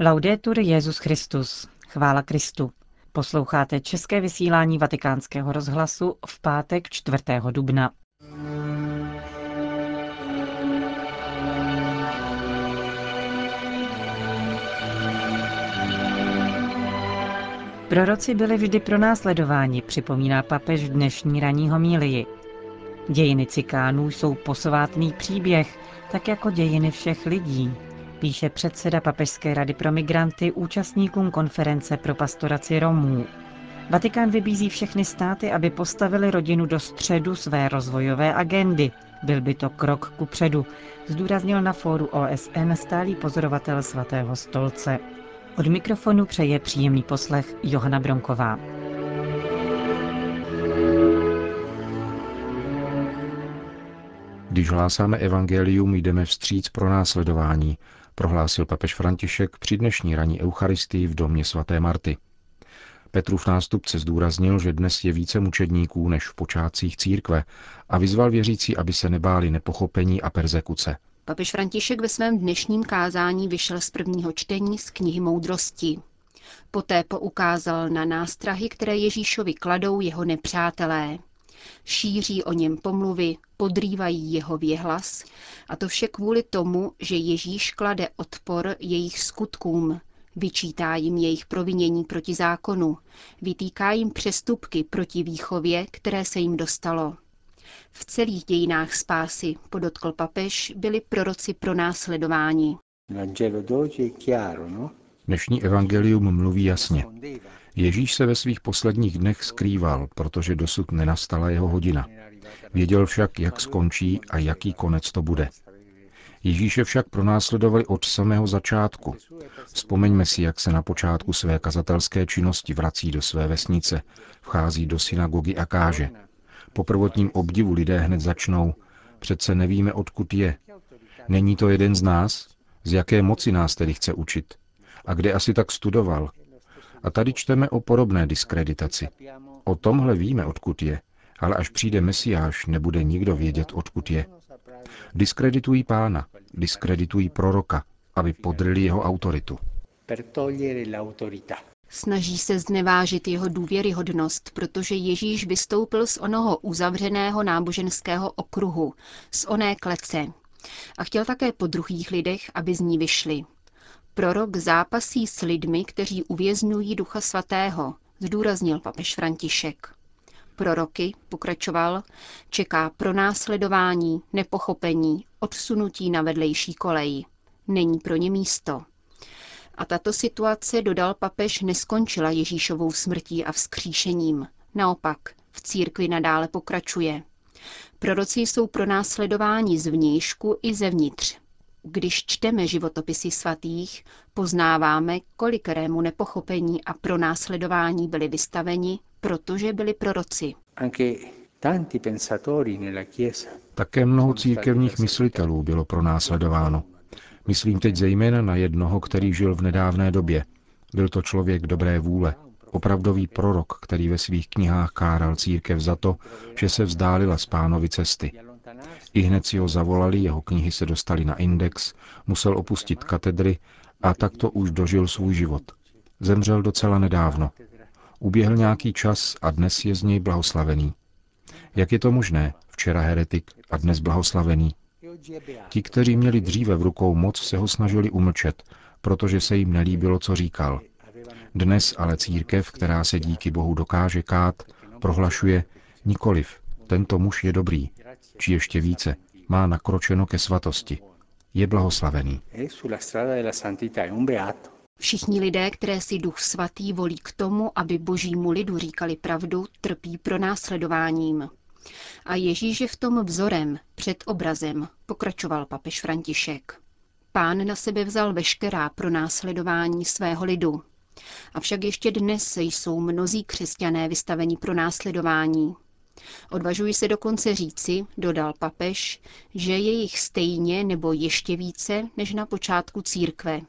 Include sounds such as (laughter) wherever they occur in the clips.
Laudetur Jezus Christus. Chvála Kristu. Posloucháte české vysílání Vatikánského rozhlasu v pátek 4. dubna. Proroci byli vždy pronásledováni, připomíná papež v dnešní ranní homílii. Dějiny cikánů jsou posvátný příběh, tak jako dějiny všech lidí, píše předseda Papežské rady pro migranty účastníkům konference pro pastoraci Romů. Vatikán vybízí všechny státy, aby postavili rodinu do středu své rozvojové agendy. Byl by to krok ku předu, zdůraznil na fóru OSN stálý pozorovatel svatého stolce. Od mikrofonu přeje příjemný poslech Johana Bronková. Když hlásáme evangelium, jdeme vstříc pro následování, prohlásil papež František při dnešní raní Eucharistii v domě svaté Marty. Petrův nástupce zdůraznil, že dnes je více mučedníků než v počátcích církve a vyzval věřící, aby se nebáli nepochopení a persekuce. Papež František ve svém dnešním kázání vyšel z prvního čtení z knihy Moudrosti. Poté poukázal na nástrahy, které Ježíšovi kladou jeho nepřátelé. Šíří o něm pomluvy, podrývají jeho věhlas a to vše kvůli tomu, že Ježíš klade odpor jejich skutkům, vyčítá jim jejich provinění proti zákonu, vytýká jim přestupky proti výchově, které se jim dostalo. V celých dějinách spásy, podotkl papež, byli proroci pro následování. No? Dnešní evangelium mluví jasně. Ježíš se ve svých posledních dnech skrýval, protože dosud nenastala jeho hodina. Věděl však, jak skončí a jaký konec to bude. Ježíše však pronásledovali od samého začátku. Vzpomeňme si, jak se na počátku své kazatelské činnosti vrací do své vesnice, vchází do synagogy a káže. Po prvotním obdivu lidé hned začnou, přece nevíme, odkud je. Není to jeden z nás? Z jaké moci nás tedy chce učit? A kde asi tak studoval? A tady čteme o podobné diskreditaci. O tomhle víme, odkud je, ale až přijde Mesiáš, nebude nikdo vědět, odkud je. Diskreditují pána, diskreditují proroka, aby podryli jeho autoritu. Snaží se znevážit jeho důvěryhodnost, protože Ježíš vystoupil z onoho uzavřeného náboženského okruhu, z oné klece. A chtěl také po druhých lidech, aby z ní vyšli. Prorok zápasí s lidmi, kteří uvězňují Ducha Svatého, zdůraznil papež František. Proroky, pokračoval, čeká pronásledování, nepochopení, odsunutí na vedlejší koleji. Není pro ně místo. A tato situace, dodal papež, neskončila Ježíšovou smrtí a vzkříšením. Naopak, v církvi nadále pokračuje. Proroci jsou pro následování zvnějšku i zevnitř. Když čteme životopisy svatých, poznáváme, kolikému nepochopení a pronásledování byli vystaveni, protože byli proroci. Také mnoho církevních myslitelů bylo pronásledováno. Myslím teď zejména na jednoho, který žil v nedávné době. Byl to člověk dobré vůle, opravdový prorok, který ve svých knihách káral církev za to, že se vzdálila z pánovi cesty. I hned si ho zavolali, jeho knihy se dostaly na index, musel opustit katedry a takto už dožil svůj život. Zemřel docela nedávno. Uběhl nějaký čas a dnes je z něj blahoslavený. Jak je to možné? Včera heretik a dnes blahoslavený. Ti, kteří měli dříve v rukou moc, se ho snažili umlčet, protože se jim nelíbilo, co říkal. Dnes ale církev, která se díky Bohu dokáže kát, prohlašuje nikoliv, tento muž je dobrý, či ještě více, má nakročeno ke svatosti. Je blahoslavený. Všichni lidé, které si duch svatý volí k tomu, aby božímu lidu říkali pravdu, trpí pronásledováním. A Ježíš je v tom vzorem, před obrazem, pokračoval papež František. Pán na sebe vzal veškerá pronásledování svého lidu. Avšak ještě dnes jsou mnozí křesťané vystaveni pro následování. Odvažuji se dokonce říci, dodal papež, že je jich stejně nebo ještě více než na počátku církve.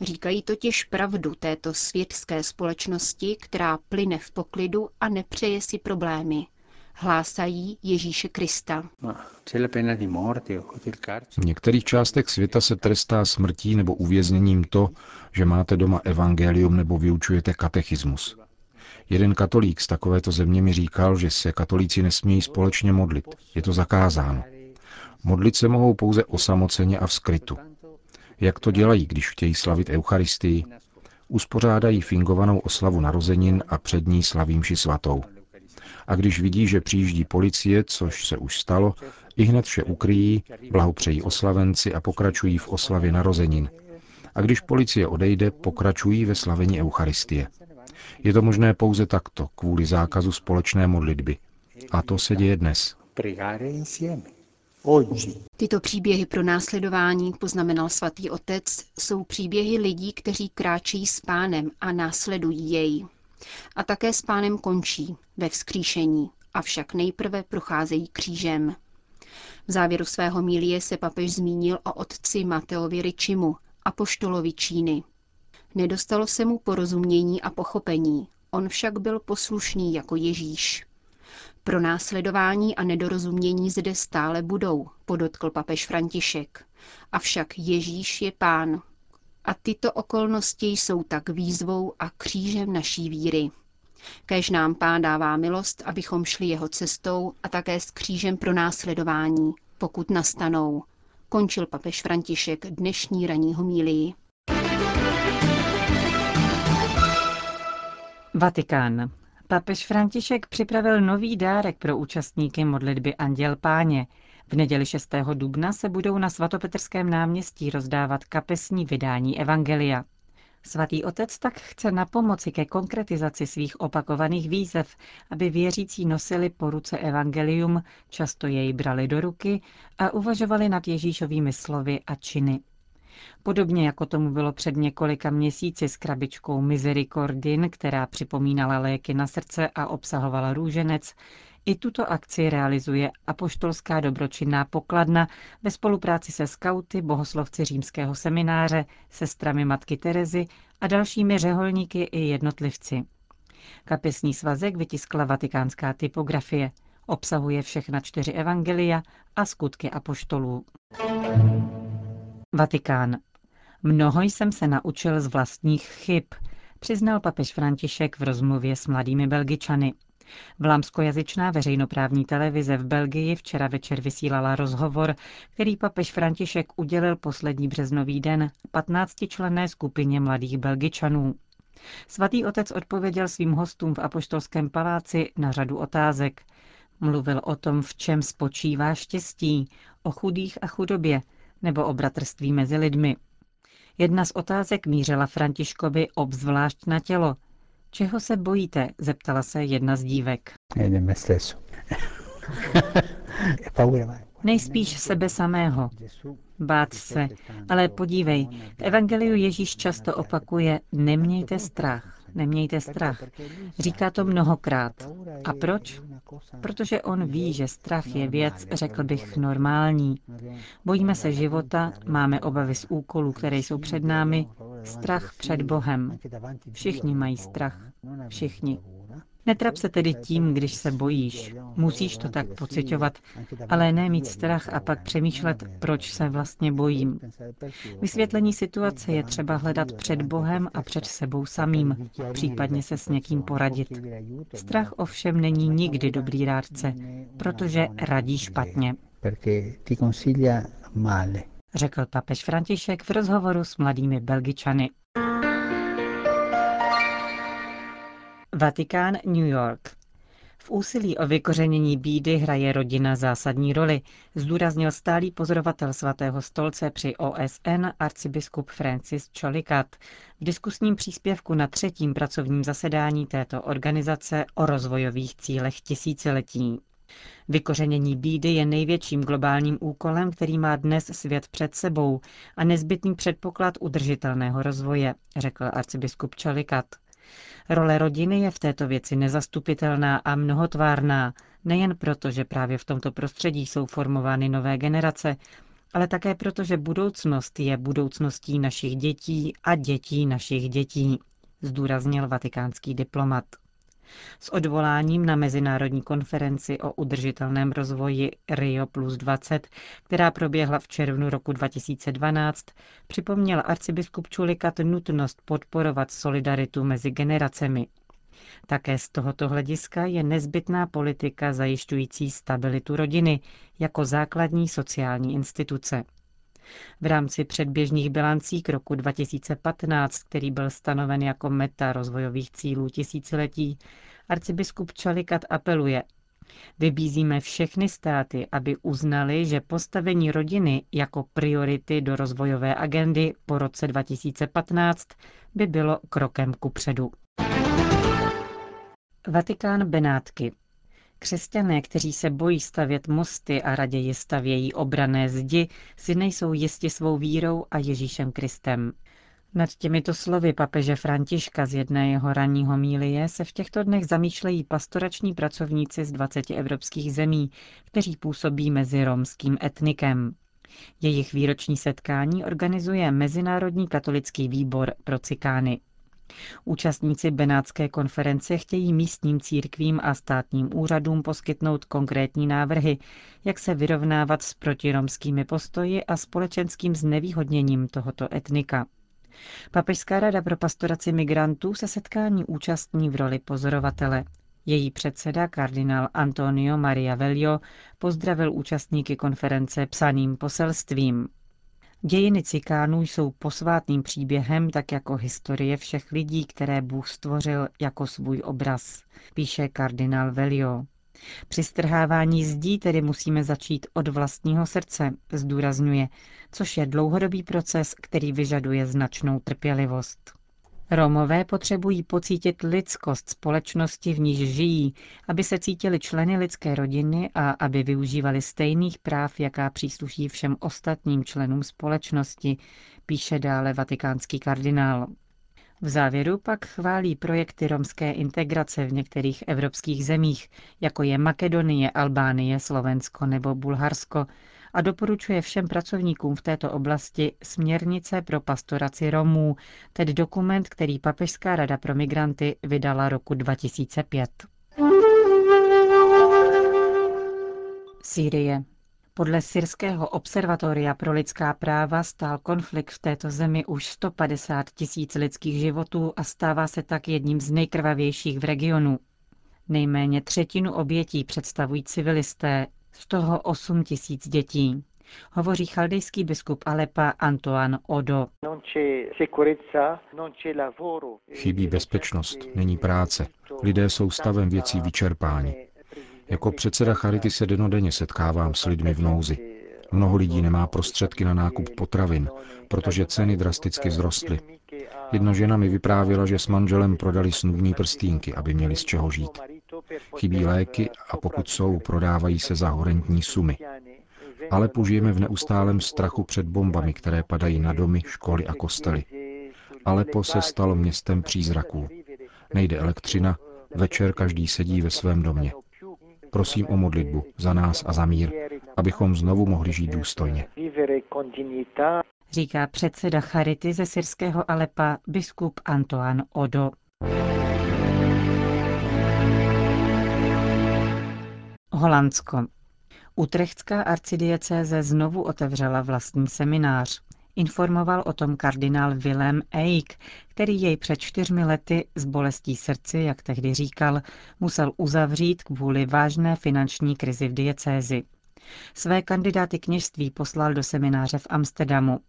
Říkají totiž pravdu této světské společnosti, která plyne v poklidu a nepřeje si problémy. Hlásají Ježíše Krista. V některých částech světa se trestá smrtí nebo uvězněním to, že máte doma evangelium nebo vyučujete katechismus. Jeden katolík z takovéto země mi říkal, že se katolíci nesmějí společně modlit. Je to zakázáno. Modlit se mohou pouze osamoceně a v skrytu. Jak to dělají, když chtějí slavit Eucharistii? Uspořádají fingovanou oslavu narozenin a před ní slaví mši svatou. A když vidí, že přijíždí policie, což se už stalo, i hned vše ukryjí, blahopřejí oslavenci a pokračují v oslavě narozenin. A když policie odejde, pokračují ve slavení Eucharistie. Je to možné pouze takto, kvůli zákazu společné modlitby. A to se děje dnes. Tyto příběhy pro následování, poznamenal svatý otec, jsou příběhy lidí, kteří kráčejí s pánem a následují jej. A také s pánem končí ve vzkříšení, avšak nejprve procházejí křížem. V závěru svého mílie se papež zmínil o otci Mateovi Ričimu, apoštolovi Číny. Nedostalo se mu porozumění a pochopení, on však byl poslušný jako Ježíš. Pro následování a nedorozumění zde stále budou, podotkl papež František. Avšak Ježíš je pán. A tyto okolnosti jsou tak výzvou a křížem naší víry. Kéž nám pán dává milost, abychom šli jeho cestou a také s křížem pro následování, pokud nastanou. Končil papež František dnešní ranní homílii. Vatikán. Papež František připravil nový dárek pro účastníky modlitby Anděl Páně. V neděli 6. dubna se budou na svatopetrském náměstí rozdávat kapesní vydání Evangelia. Svatý otec tak chce na pomoci ke konkretizaci svých opakovaných výzev, aby věřící nosili po ruce evangelium, často jej brali do ruky a uvažovali nad Ježíšovými slovy a činy. Podobně jako tomu bylo před několika měsíci s krabičkou Misericordin, která připomínala léky na srdce a obsahovala růženec, i tuto akci realizuje Apoštolská dobročinná pokladna ve spolupráci se skauty, bohoslovci římského semináře, sestrami Matky Terezy a dalšími řeholníky i jednotlivci. Kapesní svazek vytiskla vatikánská typografie. Obsahuje všechna čtyři evangelia a skutky apoštolů. Vatikán. Mnoho jsem se naučil z vlastních chyb, přiznal papež František v rozmluvě s mladými Belgičany. Vlámskojazyčná veřejnoprávní televize v Belgii včera večer vysílala rozhovor, který papež František udělil poslední březnový den 15-členné skupině mladých Belgičanů. Svatý otec odpověděl svým hostům v Apoštolském paláci na řadu otázek. Mluvil o tom, v čem spočívá štěstí, o chudých a chudobě, nebo o bratrství mezi lidmi. Jedna z otázek mířila Františkovi obzvlášť na tělo. Čeho se bojíte? zeptala se jedna z dívek. (laughs) Nejspíš sebe samého. Bát se. Ale podívej, v Evangeliu Ježíš často opakuje, nemějte strach, nemějte strach. Říká to mnohokrát. A proč? Protože on ví, že strach je věc, řekl bych, normální. Bojíme se života, máme obavy z úkolů, které jsou před námi, strach před Bohem. Všichni mají strach. Všichni. Netrap se tedy tím, když se bojíš. Musíš to tak pocitovat, ale ne mít strach a pak přemýšlet, proč se vlastně bojím. Vysvětlení situace je třeba hledat před Bohem a před sebou samým, případně se s někým poradit. Strach ovšem není nikdy dobrý rádce, protože radí špatně. Řekl papež František v rozhovoru s mladými Belgičany. Vatikán, New York. V úsilí o vykořenění bídy hraje rodina zásadní roli, zdůraznil stálý pozorovatel svatého stolce při OSN arcibiskup Francis Cholikat v diskusním příspěvku na třetím pracovním zasedání této organizace o rozvojových cílech tisíciletí. Vykořenění bídy je největším globálním úkolem, který má dnes svět před sebou a nezbytný předpoklad udržitelného rozvoje, řekl arcibiskup Cholikat. Role rodiny je v této věci nezastupitelná a mnohotvárná, nejen proto, že právě v tomto prostředí jsou formovány nové generace, ale také proto, že budoucnost je budoucností našich dětí a dětí našich dětí, zdůraznil vatikánský diplomat. S odvoláním na Mezinárodní konferenci o udržitelném rozvoji Rio plus 20, která proběhla v červnu roku 2012, připomněl arcibiskup Čulikat nutnost podporovat solidaritu mezi generacemi. Také z tohoto hlediska je nezbytná politika zajišťující stabilitu rodiny jako základní sociální instituce. V rámci předběžných bilancí k roku 2015, který byl stanoven jako meta rozvojových cílů tisíciletí, arcibiskup Čalikat apeluje. Vybízíme všechny státy, aby uznali, že postavení rodiny jako priority do rozvojové agendy po roce 2015 by bylo krokem ku předu. Vatikán Benátky. Křesťané, kteří se bojí stavět mosty a raději stavějí obrané zdi, si nejsou jisti svou vírou a Ježíšem Kristem. Nad těmito slovy papeže Františka z jedné jeho ranního mílie se v těchto dnech zamýšlejí pastorační pracovníci z 20 evropských zemí, kteří působí mezi romským etnikem. Jejich výroční setkání organizuje Mezinárodní katolický výbor pro cikány. Účastníci Benátské konference chtějí místním církvím a státním úřadům poskytnout konkrétní návrhy, jak se vyrovnávat s protiromskými postoji a společenským znevýhodněním tohoto etnika. Papežská rada pro pastoraci migrantů se setkání účastní v roli pozorovatele. Její předseda, kardinál Antonio Maria Velio, pozdravil účastníky konference psaným poselstvím. Dějiny cikánů jsou posvátným příběhem, tak jako historie všech lidí, které Bůh stvořil jako svůj obraz, píše kardinál Velio. Při strhávání zdí tedy musíme začít od vlastního srdce, zdůrazňuje, což je dlouhodobý proces, který vyžaduje značnou trpělivost. Romové potřebují pocítit lidskost společnosti, v níž žijí, aby se cítili členy lidské rodiny a aby využívali stejných práv, jaká přísluší všem ostatním členům společnosti, píše dále vatikánský kardinál. V závěru pak chválí projekty romské integrace v některých evropských zemích, jako je Makedonie, Albánie, Slovensko nebo Bulharsko, a doporučuje všem pracovníkům v této oblasti směrnice pro pastoraci Romů, tedy dokument, který Papežská rada pro migranty vydala roku 2005. Sýrie. Podle Syrského observatoria pro lidská práva stál konflikt v této zemi už 150 tisíc lidských životů a stává se tak jedním z nejkrvavějších v regionu. Nejméně třetinu obětí představují civilisté, z toho 8 tisíc dětí. Hovoří chaldejský biskup Alepa Antoine Odo. Chybí bezpečnost, není práce. Lidé jsou stavem věcí vyčerpáni. Jako předseda Charity se denodenně setkávám s lidmi v nouzi. Mnoho lidí nemá prostředky na nákup potravin, protože ceny drasticky vzrostly. Jedna žena mi vyprávěla, že s manželem prodali snubní prstínky, aby měli z čeho žít. Chybí léky a pokud jsou, prodávají se za horentní sumy. Ale požijeme v neustálém strachu před bombami, které padají na domy, školy a kostely. Alepo se stalo městem přízraků. Nejde elektřina, večer každý sedí ve svém domě. Prosím o modlitbu za nás a za mír, abychom znovu mohli žít důstojně. Říká předseda Charity ze syrského Alepa biskup Antoine Odo. Holandsko. Utrechtská arcidiecéze znovu otevřela vlastní seminář. Informoval o tom kardinál Willem Eik, který jej před čtyřmi lety z bolestí srdci, jak tehdy říkal, musel uzavřít kvůli vážné finanční krizi v diecézi. Své kandidáty kněžství poslal do semináře v Amsterdamu.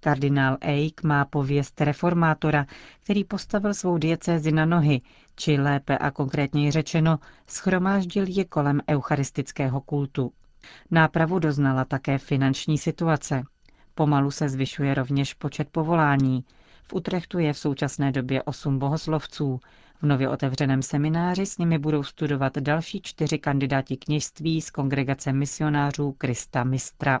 Kardinál Eik má pověst reformátora, který postavil svou diecézi na nohy, či lépe a konkrétněji řečeno, schromáždil je kolem eucharistického kultu. Nápravu doznala také finanční situace. Pomalu se zvyšuje rovněž počet povolání. V Utrechtu je v současné době osm bohoslovců. V nově otevřeném semináři s nimi budou studovat další čtyři kandidáti kněžství z kongregace misionářů Krista Mistra.